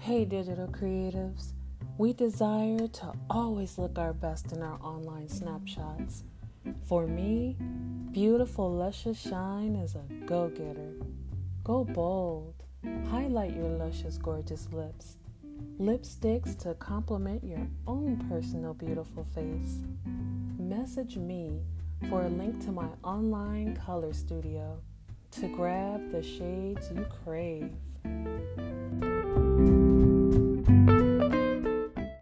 Hey, digital creatives. We desire to always look our best in our online snapshots. For me, beautiful, luscious shine is a go getter. Go bold. Highlight your luscious, gorgeous lips. Lipsticks to complement your own personal, beautiful face. Message me for a link to my online color studio to grab the shades you crave.